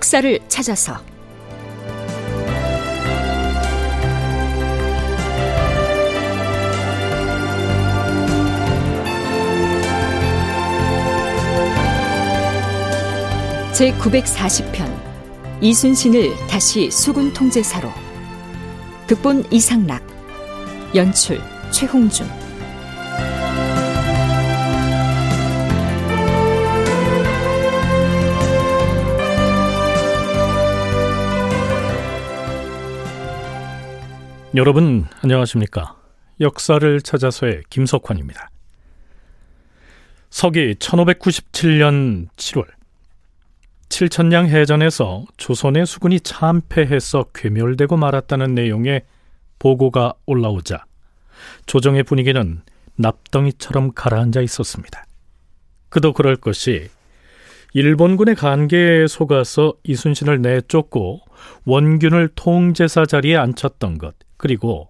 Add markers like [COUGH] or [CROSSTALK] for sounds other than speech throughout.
역사를 찾아서. 제 940편 이순신을 다시 수군 통제사로. 극본 이상락 연출 최홍준 여러분 안녕하십니까? 역사를 찾아서의 김석환입니다. 서기 1597년 7월 칠천량 해전에서 조선의 수군이 참패해서 괴멸되고 말았다는 내용의 보고가 올라오자 조정의 분위기는 납덩이처럼 가라앉아 있었습니다. 그도 그럴 것이 일본군의 간계에 속아서 이순신을 내쫓고 원균을 통제사 자리에 앉혔던 것 그리고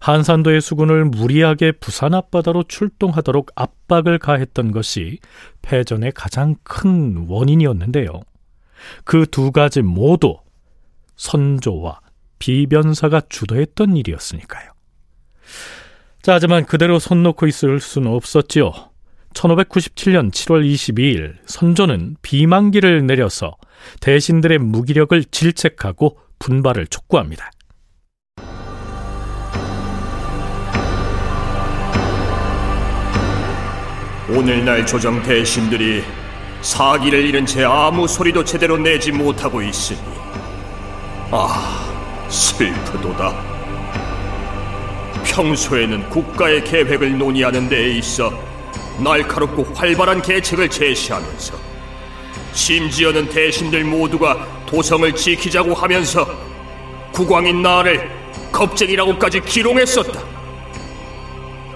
한산도의 수군을 무리하게 부산 앞바다로 출동하도록 압박을 가했던 것이 패전의 가장 큰 원인이었는데요. 그 두 가지 모두 선조와 비변사가 주도했던 일이었으니까요. 자, 하지만 그대로 손 놓고 있을 수는 없었지요. 1597년 7월 22일 선조는 비만기를 내려서 대신들의 무기력을 질책하고 분발을 촉구합니다. 오늘날 조정 대신들이 사기를 잃은 채 아무 소리도 제대로 내지 못하고 있으니 아 슬프도다. 평소에는 국가의 계획을 논의하는 데에 있어 날카롭고 활발한 계책을 제시하면서 심지어는 대신들 모두가 도성을 지키자고 하면서 국왕인 나를 겁쟁이라고까지 기롱했었다.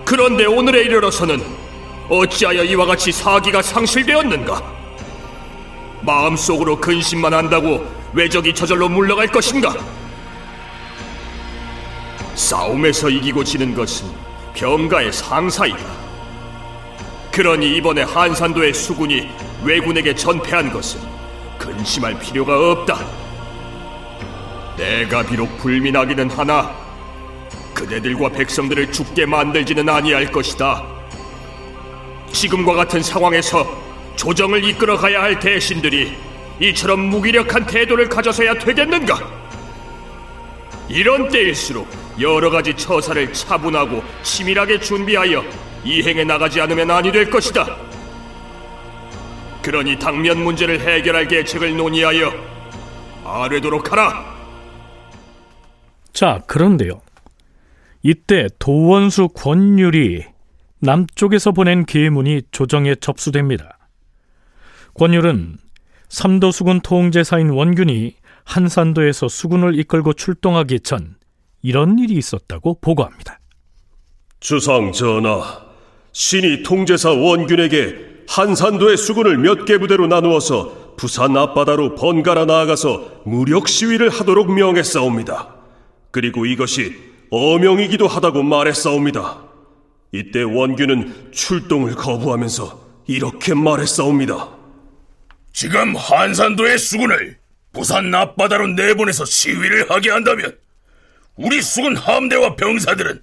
그런데 오늘에 이르러서는 어찌하여 이와 같이 사기가 상실되었는가? 마음속으로 근심만 한다고 외적이 저절로 물러갈 것인가? 싸움에서 이기고 지는 것은 병가의 상사이다. 그러니 이번에 한산도의 수군이 왜군에게 전패한 것은 근심할 필요가 없다. 내가 비록 불민하기는 하나 그대들과 백성들을 죽게 만들지는 아니할 것이다. 지금과 같은 상황에서 조정을 이끌어 가야 할 대신들이 이처럼 무기력한 태도를 가져서야 되겠는가? 이런 때일수록 여러 가지 처사를 차분하고 치밀하게 준비하여 이행해 나가지 않으면 아니 될 것이다. 그러니 당면 문제를 해결할 계책을 논의하여 아뢰도록 하라. 자, 그런데요. 이때 도원수 권율이 남쪽에서 보낸 계문이 조정에 접수됩니다. 권율은 삼도수군 통제사인 원균이 한산도에서 수군을 이끌고 출동하기 전 이런 일이 있었다고 보고합니다. 주상 전하, 신이 통제사 원균에게 한산도의 수군을 몇 개 부대로 나누어서 부산 앞바다로 번갈아 나아가서 무력 시위를 하도록 명했사옵니다. 그리고 이것이 어명이기도 하다고 말했사옵니다. 이때 원균은 출동을 거부하면서 이렇게 말했사옵니다. 지금 한산도의 수군을 부산 앞바다로 내보내서 시위를 하게 한다면 우리 수군 함대와 병사들은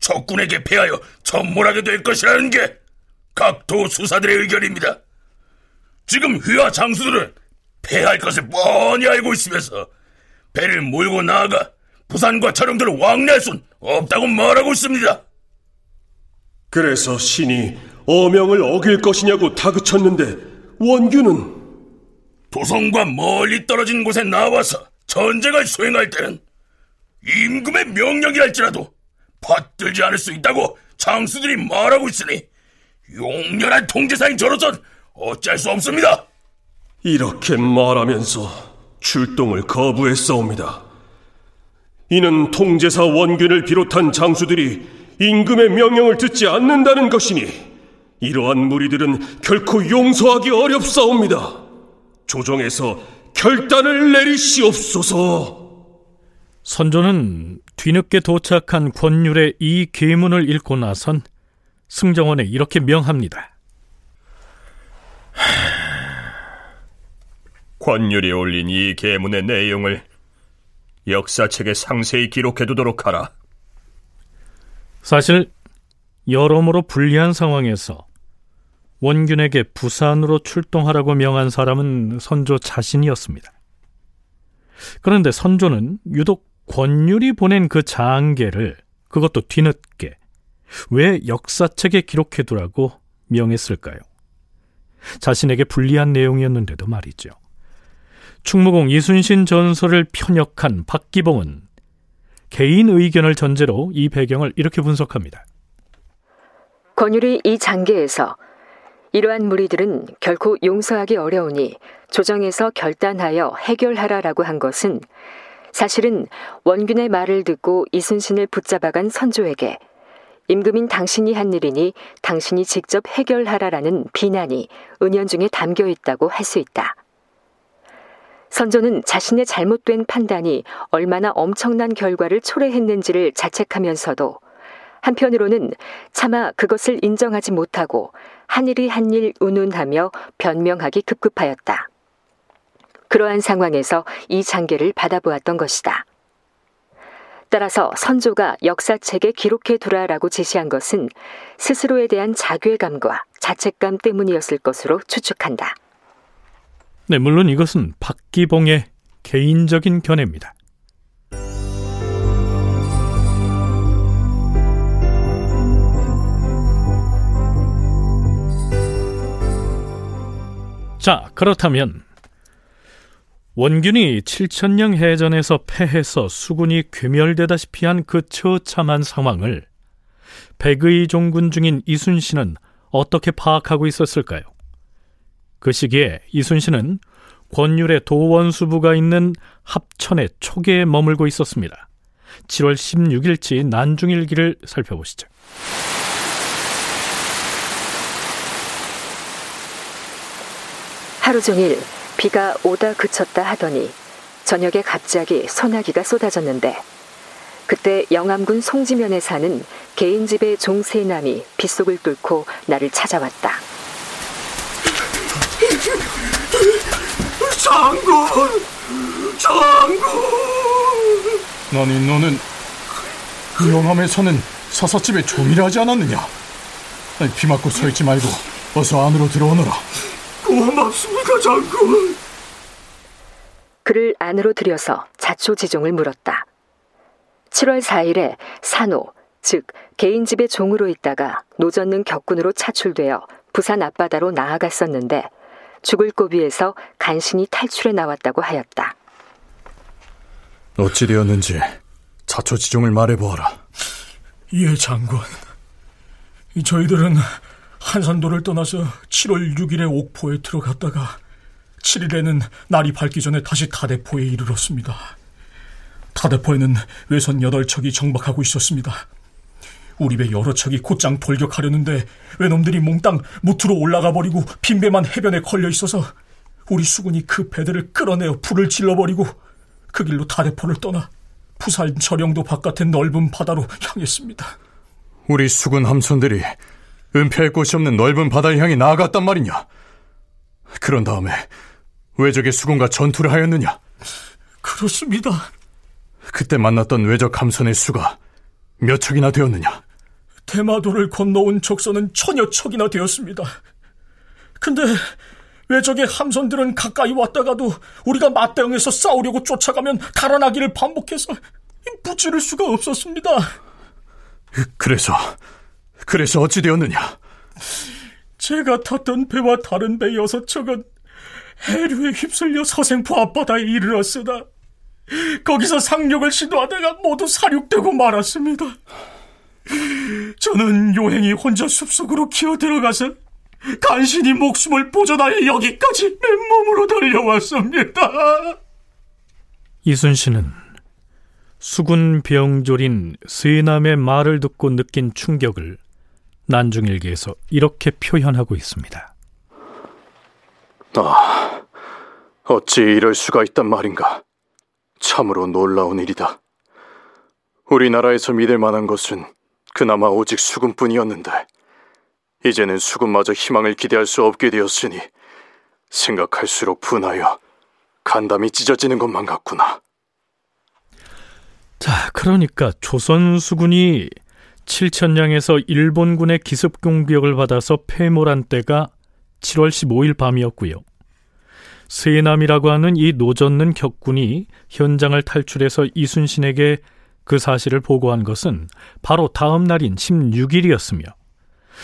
적군에게 패하여 전몰하게 될 것이라는 게 각도 수사들의 의견입니다. 지금 휘하 장수들은 패할 것을 뻔히 알고 있으면서 배를 몰고 나아가 부산과 촬영들을 왕래할 순 없다고 말하고 있습니다. 그래서 신이 어명을 어길 것이냐고 다그쳤는데 원규는 도성과 멀리 떨어진 곳에 나와서 전쟁을 수행할 때는 임금의 명령이랄지라도 받들지 않을 수 있다고 장수들이 말하고 있으니 용렬한 통제사인 저로선 어쩔 수 없습니다. 이렇게 말하면서 출동을 거부했사옵니다. 이는 통제사 원균을 비롯한 장수들이 임금의 명령을 듣지 않는다는 것이니 이러한 무리들은 결코 용서하기 어렵사옵니다. 조정에서 결단을 내리시옵소서. 선조는 뒤늦게 도착한 권율의 이 계문을 읽고 나선 승정원에 이렇게 명합니다. [SIGHS] 권율이 올린 이 계문의 내용을 역사책에 상세히 기록해두도록 하라. 사실 여러모로 불리한 상황에서 원균에게 부산으로 출동하라고 명한 사람은 선조 자신이었습니다. 그런데 선조는 유독 권율이 보낸 그 장계를 그것도 뒤늦게 왜 역사책에 기록해두라고 명했을까요? 자신에게 불리한 내용이었는데도 말이죠. 충무공 이순신 전설을 편역한 박기봉은 개인 의견을 전제로 이 배경을 이렇게 분석합니다. 권율이 이 장계에서 이러한 무리들은 결코 용서하기 어려우니 조정에서 결단하여 해결하라라고 한 것은 사실은 원균의 말을 듣고 이순신을 붙잡아간 선조에게 임금인 당신이 한 일이니 당신이 직접 해결하라라는 비난이 은연중에 담겨 있다고 할 수 있다. 선조는 자신의 잘못된 판단이 얼마나 엄청난 결과를 초래했는지를 자책하면서도 한편으로는 차마 그것을 인정하지 못하고 한일이 한일 운운하며 변명하기 급급하였다. 그러한 상황에서 이 장계를 받아보았던 것이다. 따라서 선조가 역사책에 기록해 두라라고 제시한 것은 스스로에 대한 자괴감과 자책감 때문이었을 것으로 추측한다. 네, 물론 이것은 박기봉의 개인적인 견해입니다. 자, 그렇다면 원균이 7천년 해전에서 패해서 수군이 괴멸되다시피 한 그 처참한 상황을 백의 종군 중인 이순신은 어떻게 파악하고 있었을까요? 그 시기에 이순신은 권율의 도원수부가 있는 합천의 초계에 머물고 있었습니다. 7월 16일치 난중일기를 살펴보시죠. 하루 종일 비가 오다 그쳤다 하더니 저녁에 갑자기 소나기가 쏟아졌는데 그때 영암군 송지면에 사는 개인 집의 종세남이 빗속을 뚫고 나를 찾아왔다. 장군! 장군! 아니 너는 영암에 사는 사사집의 종이라지 않았느냐? 아니, 비 맞고 서 있지 말고 어서 안으로 들어오너라. 고맙습니다, 장군. 그를 안으로 들여서 자초지종을 물었다. 7월 4일에 산호, 즉 개인 집의 종으로 있다가 노젓는 격군으로 차출되어 부산 앞바다로 나아갔었는데 죽을 고비에서 간신히 탈출해 나왔다고 하였다. 어찌 되었는지 자초지종을 말해보아라. 예, 장군. 저희들은 한산도를 떠나서 7월 6일에 옥포에 들어갔다가 7일에는 날이 밝기 전에 다시 타대포에 이르렀습니다. 타대포에는 외선 8척이 정박하고 있었습니다. 우리 배 여러 척이 곧장 돌격하려는데 외놈들이 몽땅 무트로 올라가 버리고 빈배만 해변에 걸려 있어서 우리 수군이 그 배들을 끌어내어 불을 질러버리고 그 길로 타대포를 떠나 부산 저령도 바깥의 넓은 바다로 향했습니다. 우리 수군 함선들이 은폐할 곳이 없는 넓은 바다를 향해 나아갔단 말이냐? 그런 다음에 외적의 수군과 전투를 하였느냐? 그렇습니다. 그때 만났던 외적 함선의 수가 몇 척이나 되었느냐? 대마도를 건너온 적선은 천여 척이나 되었습니다. 근데 외적의 함선들은 가까이 왔다가도 우리가 맞대응해서 싸우려고 쫓아가면 달아나기를 반복해서 무찌를 수가 없었습니다. 그래서 그래서 어찌 되었느냐? 제가 탔던 배와 다른 배 여섯 척은 해류에 휩쓸려 서생포 앞바다에 이르렀으나 거기서 상륙을 시도하다가 모두 사륙되고 말았습니다. 저는 요행이 혼자 숲속으로 기어 들어가서 간신히 목숨을 보존하여 여기까지 맨몸으로 달려왔습니다. 이순신은 수군 병졸인 세남의 말을 듣고 느낀 충격을 난중일기에서 이렇게 표현하고 있습니다. 아, 어찌 이럴 수가 있단 말인가? 참으로 놀라운 일이다. 우리나라에서 믿을 만한 것은 그나마 오직 수군뿐이었는데 이제는 수군마저 희망을 기대할 수 없게 되었으니 생각할수록 분하여 간담이 찢어지는 것만 같구나. 자, 그러니까 조선 수군이 칠천량에서 일본군의 기습 공격을 받아서 패몰한 때가 7월 15일 밤이었고요. 세남이라고 하는 이 노젓는 격군이 현장을 탈출해서 이순신에게 그 사실을 보고한 것은 바로 다음 날인 16일이었으며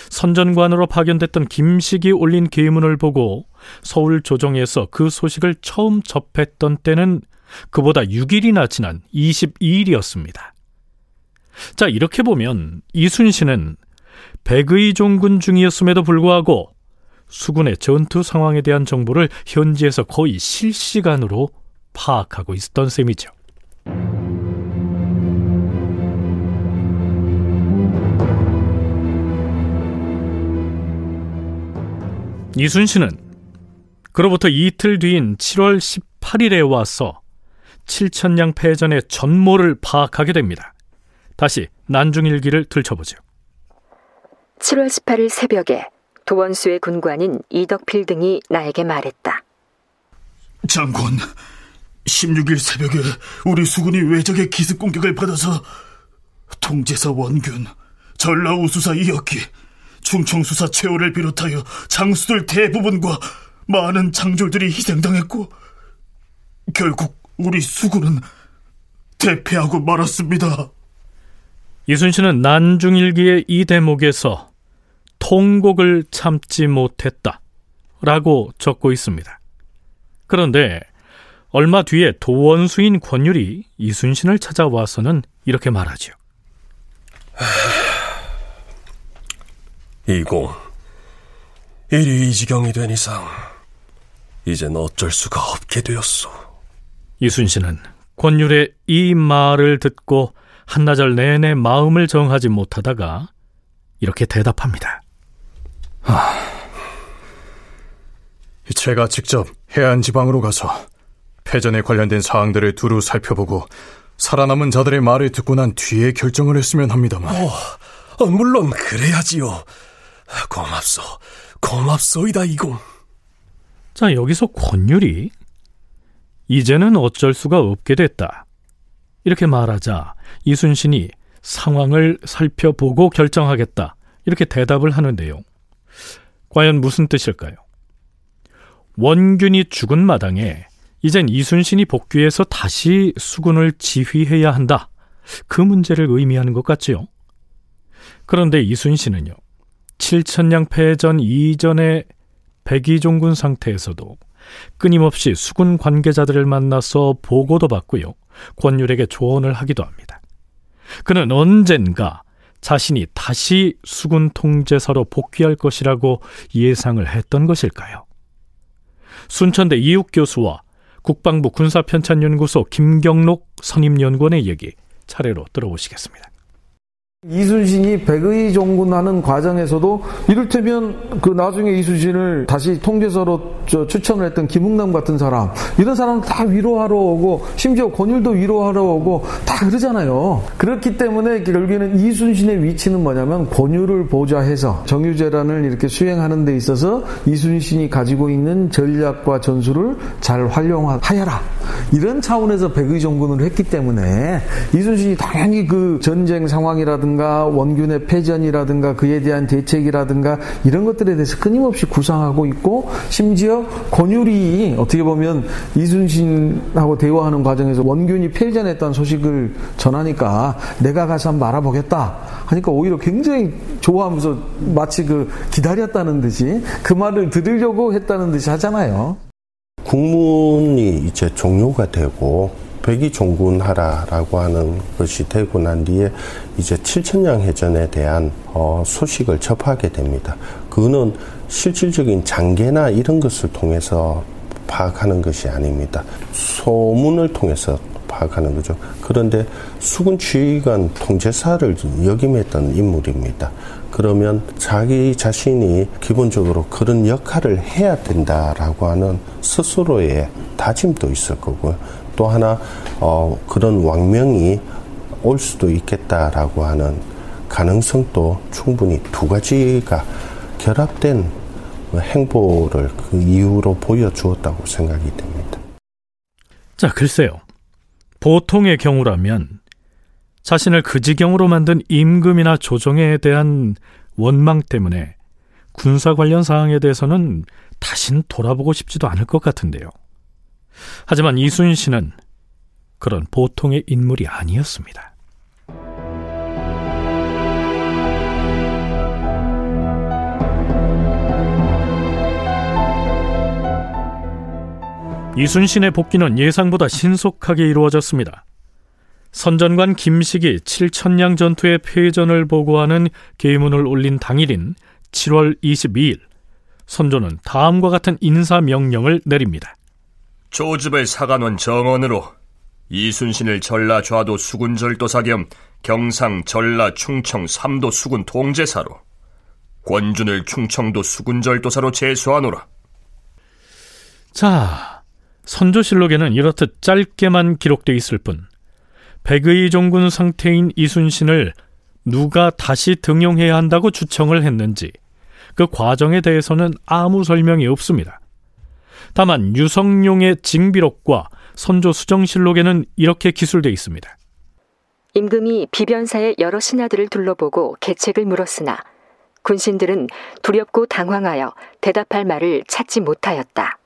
선전관으로 파견됐던 김식이 올린 계문을 보고 서울 조정에서 그 소식을 처음 접했던 때는 그보다 6일이나 지난 22일이었습니다. 자, 이렇게 보면 이순신은 백의 종군 중이었음에도 불구하고 수군의 전투 상황에 대한 정보를 현지에서 거의 실시간으로 파악하고 있었던 셈이죠. 이순신은 그로부터 이틀 뒤인 7월 18일에 와서 칠천량 패전의 전모를 파악하게 됩니다. 다시 난중일기를 들춰보죠. 7월 18일 새벽에 도원수의 군관인 이덕필 등이 나에게 말했다. 장군, 16일 새벽에 우리 수군이 외적의 기습 공격을 받아서 통제사 원균, 전라우수사 이혁기, 충청수사 최호를 비롯하여 장수들 대부분과 많은 장졸들이 희생당했고 결국 우리 수군은 대패하고 말았습니다. 이순신은 난중일기의 이 대목에서 통곡을 참지 못했다 라고 적고 있습니다. 그런데 얼마 뒤에 도원수인 권율이 이순신을 찾아와서는 이렇게 말하지요. 아, 20. 일이 이 지경이 된 이상 이젠 어쩔 수가 없게 되었소. 이순신은 권율의 이 말을 듣고 한나절 내내 마음을 정하지 못하다가 이렇게 대답합니다. 아, 제가 직접 해안 지방으로 가서 패전에 관련된 사항들을 두루 살펴보고 살아남은 자들의 말을 듣고 난 뒤에 결정을 했으면 합니다만. 어, 어 물론 그래야지요. 고맙소, 고맙소이다 이공. 자 여기서 권율이 이제는 어쩔 수가 없게 됐다. 이렇게 말하자 이순신이 상황을 살펴보고 결정하겠다. 이렇게 대답을 하는데요. 과연 무슨 뜻일까요? 원균이 죽은 마당에 이젠 이순신이 복귀해서 다시 수군을 지휘해야 한다. 그 문제를 의미하는 것 같지요. 그런데 이순신은요. 칠천량 패 전 이전의 백이종군 상태에서도 끊임없이 수군 관계자들을 만나서 보고도 받고요. 권율에게 조언을 하기도 합니다. 그는 언젠가 자신이 다시 수군 통제사로 복귀할 것이라고 예상을 했던 것일까요? 순천대 이욱 교수와 국방부 군사편찬연구소 김경록 선임연구원의 얘기 차례로 들어보시겠습니다. 이순신이 백의 종군하는 과정에서도 이를테면 그 나중에 이순신을 다시 통제서로 추천을 했던 김웅남 같은 사람 이런 사람은 다 위로하러 오고 심지어 권율도 위로하러 오고 다 그러잖아요. 그렇기 때문에 결국에는 이순신의 위치는 뭐냐면 권율을 보좌해서 정유재란을 이렇게 수행하는 데 있어서 이순신이 가지고 있는 전략과 전술을 잘 활용하여라 이런 차원에서 백의 종군을 했기 때문에 이순신이 당연히 그 전쟁 상황이라든가 이라든가 원균의 패전이라든가 그에 대한 대책이라든가 이런 것들에 대해서 끊임없이 구상하고 있고 심지어 권율이 어떻게 보면 이순신하고 대화하는 과정에서 원균이 패전했다는 소식을 전하니까 내가 가서 한번 알아보겠다 하니까 오히려 굉장히 좋아하면서 마치 그 기다렸다는 듯이 그 말을 들으려고 했다는 듯이 하잖아요. 국문이 이제 종료가 되고 백이 종군하라라고 하는 것이 되고 난 뒤에 이제 칠천량 해전에 대한 어, 소식을 접하게 됩니다. 그거는 실질적인 장계나 이런 것을 통해서 파악하는 것이 아닙니다. 소문을 통해서 파악하는 거죠. 그런데 수군 지휘관 통제사를 역임했던 인물입니다. 그러면 자기 자신이 기본적으로 그런 역할을 해야 된다라고 하는 스스로의 다짐도 있을 거고요. 또 하나 어, 그런 왕명이 올 수도 있겠다라고 하는 가능성도 충분히 두 가지가 결합된 행보를 그 이유로 보여주었다고 생각이 됩니다. 자, 글쎄요. 보통의 경우라면 자신을 그 지경으로 만든 임금이나 조정에 대한 원망 때문에 군사 관련 사항에 대해서는 다신 돌아보고 싶지도 않을 것 같은데요. 하지만 이순신은 그런 보통의 인물이 아니었습니다. 이순신의 복귀는 예상보다 신속하게 이루어졌습니다. 선전관 김식이 칠천량 전투의 패전을 보고하는 계문을 올린 당일인 7월 22일 선조는 다음과 같은 인사 명령을 내립니다. 조집을 사관원 정원으로 이순신을 전라 좌도 수군 절도사 겸 경상 전라 충청 삼도 수군 통제사로 권준을 충청도 수군 절도사로 제수하노라. 자, 선조실록에는 이렇듯 짧게만 기록돼 있을 뿐 백의 종군 상태인 이순신을 누가 다시 등용해야 한다고 주청을 했는지 그 과정에 대해서는 아무 설명이 없습니다. 다만 유성룡의 징비록과 선조 수정실록에는 이렇게 기술돼 있습니다. 임금이 비변사의 여러 신하들을 둘러보고 계책을 물었으나 군신들은 두렵고 당황하여 대답할 말을 찾지 못하였다.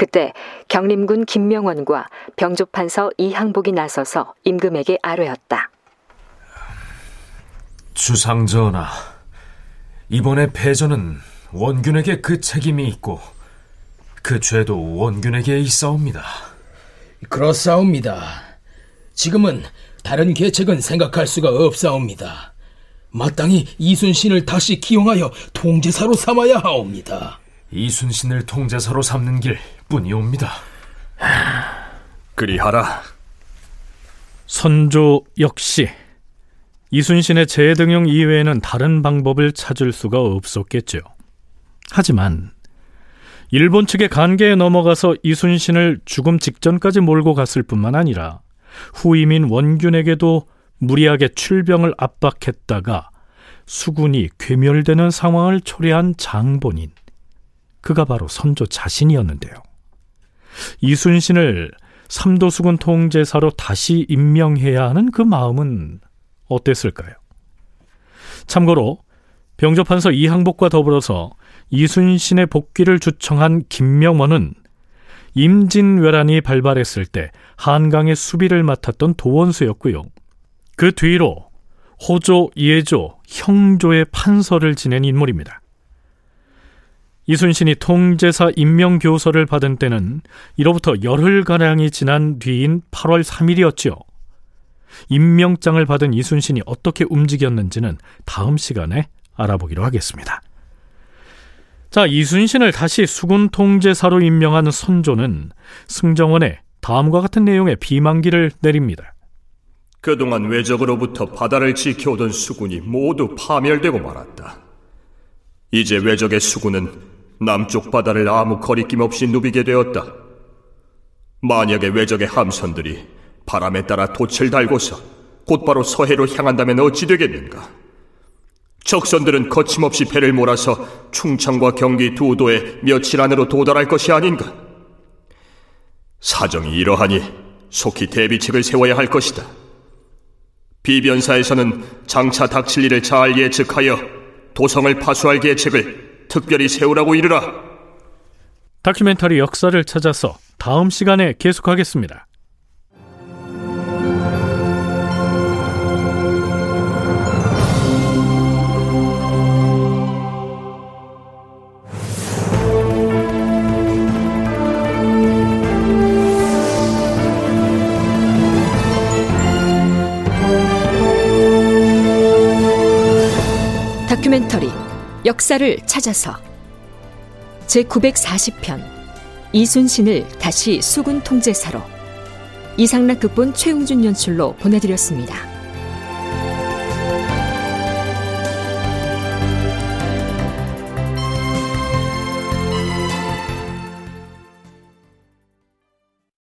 그때 경림군 김명원과 병조판서 이항복이 나서서 임금에게 아뢰었다. 주상전하, 이번에 패전은 원균에게 그 책임이 있고 그 죄도 원균에게 있사옵니다. 그렇사옵니다. 지금은 다른 계책은 생각할 수가 없사옵니다. 마땅히 이순신을 다시 기용하여 통제사로 삼아야 하옵니다. 이순신을 통제사로 삼는 길 뿐이옵니다. 그리하라. 선조 역시 이순신의 재등용 이외에는 다른 방법을 찾을 수가 없었겠죠. 하지만 일본 측의 관계에 넘어가서 이순신을 죽음 직전까지 몰고 갔을 뿐만 아니라 후임인 원균에게도 무리하게 출병을 압박했다가 수군이 괴멸되는 상황을 초래한 장본인 그가 바로 선조 자신이었는데요. 이순신을 삼도수군 통제사로 다시 임명해야 하는 그 마음은 어땠을까요? 참고로 병조판서 이항복과 더불어서 이순신의 복귀를 주청한 김명원은 임진왜란이 발발했을 때 한강의 수비를 맡았던 도원수였고요. 그 뒤로 호조, 예조, 형조의 판서를 지낸 인물입니다. 이순신이 통제사 임명교서를 받은 때는 이로부터 열흘가량이 지난 뒤인 8월 3일이었지요. 임명장을 받은 이순신이 어떻게 움직였는지는 다음 시간에 알아보기로 하겠습니다. 자, 이순신을 다시 수군 통제사로 임명한 선조는 승정원에 다음과 같은 내용의 비만기를 내립니다. 그동안 외적으로부터 바다를 지켜오던 수군이 모두 파멸되고 말았다. 이제 외적의 수군은 남쪽 바다를 아무 거리낌 없이 누비게 되었다. 만약에 외적의 함선들이 바람에 따라 돛을 달고서 곧바로 서해로 향한다면 어찌 되겠는가? 적선들은 거침없이 배를 몰아서 충청과 경기 두 도에 며칠 안으로 도달할 것이 아닌가? 사정이 이러하니 속히 대비책을 세워야 할 것이다. 비변사에서는 장차 닥칠 일을 잘 예측하여 도성을 파수할 계책을 특별히 세우라고 이르라. 다큐멘터리 역사를 찾아서 다음 시간에 계속하겠습니다. 역사를 찾아서 제940편 이순신을 다시 수군 통제사로 이상락 극본 최웅준 연출로 보내드렸습니다.